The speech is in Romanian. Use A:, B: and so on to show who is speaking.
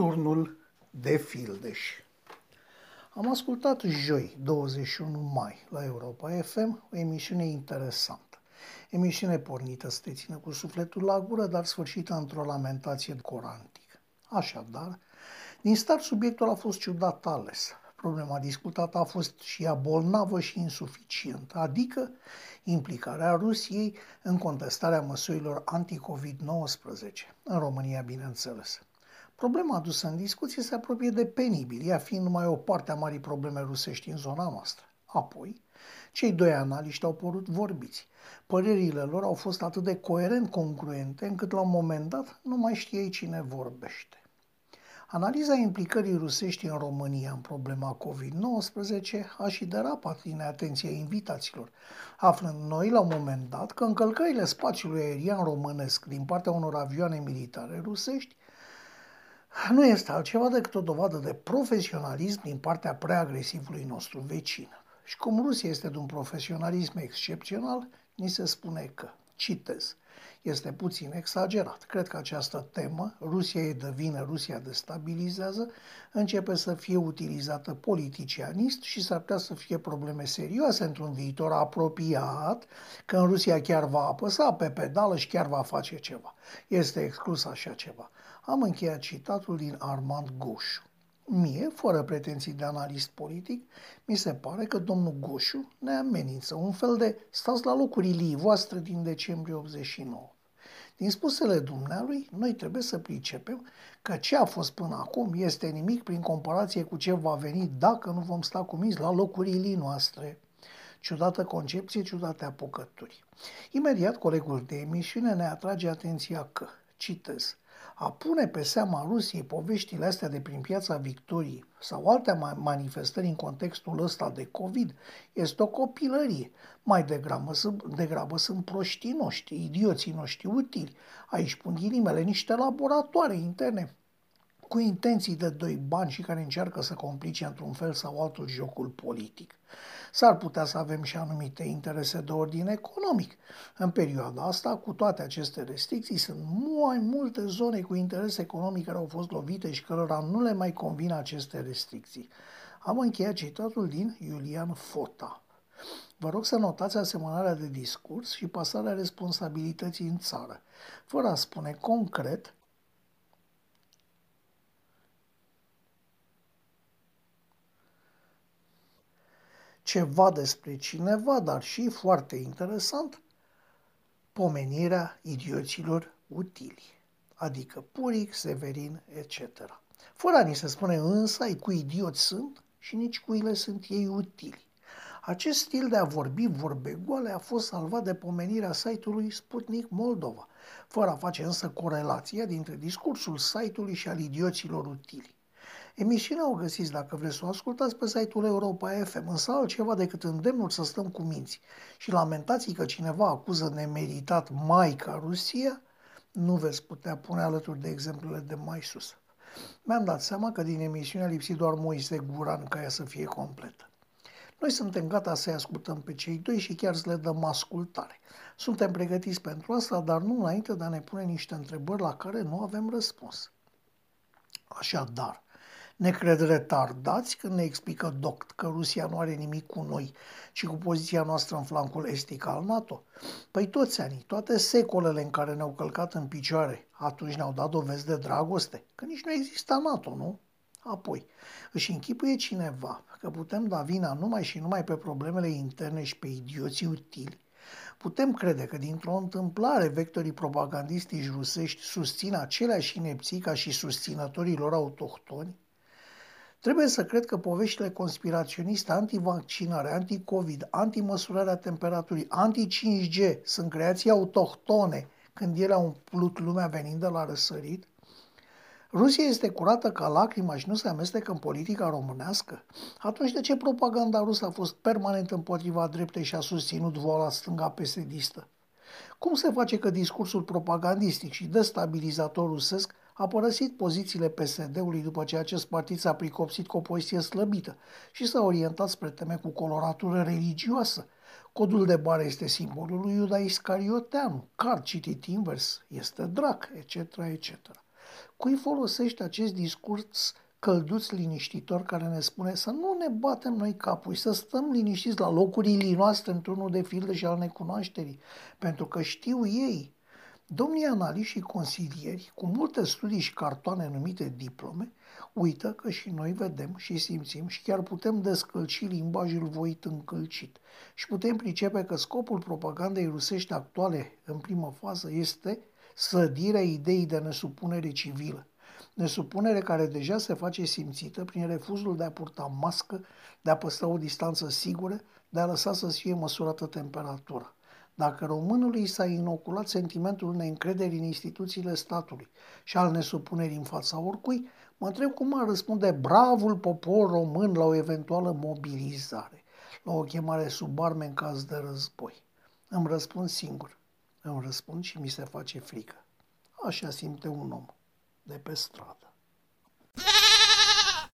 A: Turnul de Fildeș. Am ascultat joi, 21 mai, la Europa FM, o emisiune interesantă. Emisiune pornită să te țină cu sufletul la gură, dar sfârșită într-o lamentație corantică. Așadar, din start subiectul a fost ciudat ales. Problema discutată a fost și ea bolnavă și insuficientă, adică implicarea Rusiei în contestarea măsurilor anti-COVID-19, în România, bineînțeles. Problema adusă în discuție se apropie de penibil, ea fiind numai o parte a marii probleme rusești în zona noastră. Apoi, cei doi analiști au părut vorbiți. Părerile lor au fost atât de coerent congruente încât la un moment dat nu mai știai cine vorbește. Analiza implicării rusești în România în problema COVID-19 a și derapat din atenția invitaților, aflând noi la un moment dat că încălcările spațiului aerian românesc din partea unor avioane militare rusești nu este altceva decât o dovadă de profesionalism din partea preagresivului nostru vecin. Și cum Rusia este de un profesionalism excepțional, ni se spune că, citez, este puțin exagerat. Cred că această temă, Rusia e de vină, Rusia destabilizează, începe să fie utilizată politicianist și s-ar putea să fie probleme serioase într-un viitor apropiat, când Rusia chiar va apăsa pe pedală și chiar va face ceva. Este exclus așa ceva. Am încheiat citatul din Armand Goșu. Mie, fără pretenții de analist politic, mi se pare că domnul Goșu ne amenință un fel de stați la locurile voastre din decembrie 89. Din spusele dumnealui, noi trebuie să pricepem că ce a fost până acum este nimic prin comparație cu ce va veni dacă nu vom sta cumiți la locurile noastre. Ciudată concepție, ciudate apucături. Imediat, colegul de emisiune ne atrage atenția că, citez, a pune pe seama Rusiei poveștile astea de prin piața Victoriei sau alte manifestări în contextul ăsta de COVID este o copilărie. Mai degrabă, degrabă sunt proștii noștri, idioții noștri utili. Aici pun ghilimele niște laboratoare interne cu intenții de doi bani și care încearcă să complice într-un fel sau altul jocul politic. S-ar putea să avem și anumite interese de ordin economic. În perioada asta, cu toate aceste restricții, sunt mai multe zone cu interes economic care au fost lovite și cărora nu le mai convin aceste restricții. Am încheiat citatul din Iulian Fota. Vă rog să notați asemănarea de discurs și pasarea responsabilității în țară, fără a spune concret ceva despre cineva, dar și foarte interesant, pomenirea idioților utili, adică Puric, Severin, etc. Fără a ni se spune însă cu idioți sunt și nici cui le sunt ei utili. Acest stil de a vorbi vorbe goale a fost salvat de pomenirea site-ului Sputnik Moldova, fără a face însă corelația dintre discursul site-ului și al idioților utili. Emisiunea o găsiți dacă vreți să o ascultați pe site-ul Europa FM, însă altceva decât îndemnul să stăm cu minți și lamentații că cineva acuză nemeritat Maica Rusia, nu veți putea pune alături de exemplele de mai sus. Mi-am dat seama că din emisiune a lipsit doar Moise Guran ca ea să fie completă. Noi suntem gata să-i ascultăm pe cei doi și chiar să le dăm ascultare. Suntem pregătiți pentru asta, dar nu înainte de a ne pune niște întrebări la care nu avem răspuns. Așadar, ne cred retardați când ne explică doct că Rusia nu are nimic cu noi, ci cu poziția noastră în flancul estic al NATO? Păi toți anii, toate secolele în care ne-au călcat în picioare, atunci ne-au dat dovezi de dragoste, că nici nu exista NATO, nu? Apoi, își închipuie cineva că putem da vina numai și numai pe problemele interne și pe idioții utili? Putem crede că dintr-o întâmplare vectorii propagandistici rusești susțin aceleași inepții ca și susținătorii lor autohtoni? Trebuie să cred că poveștile conspiraționiste antivaccinare, anti-COVID, anti-măsurarea temperaturii, anti-5G sunt creații autohtone când ele au umplut lumea venind de la răsărit? Rusia este curată ca lacrima și nu se amestecă în politica românească? Atunci de ce propaganda rusă a fost permanent împotriva dreptei și a susținut voala stânga pesedistă? Cum se face că discursul propagandistic și destabilizator rusesc a părăsit pozițiile PSD-ului după ce acest partid s-a pricopsit cu o poziție slăbită și s-a orientat spre teme cu coloratură religioasă. Codul de bară este simbolul lui Iuda Iscarioteanu, card citit invers este drac, etc., etc. Cui folosește acest discurs călduț liniștitor care ne spune să nu ne batem noi capul și să stăm liniștiți la locurile noastre într-unul de filde și al necunoașterii, pentru că știu ei. Domnii analiști și consilieri, cu multe studii și cartoane numite diplome, uită că și noi vedem și simțim și chiar putem descălci limbajul voit încălcit și putem pricepe că scopul propagandei rusești actuale în primă fază este sădirea ideii de nesupunere civilă, nesupunere care deja se face simțită prin refuzul de a purta mască, de a păstra o distanță sigură, de a lăsa să fie măsurată temperatura. Dacă românului s-a inoculat sentimentul neîncrederii în instituțiile statului și al nesupunerii în fața oricui, mă întreb cum ar răspunde bravul popor român la o eventuală mobilizare, la o chemare sub arme în caz de război. Îmi răspund singur. Îmi răspund și mi se face frică. Așa simte un om de pe stradă.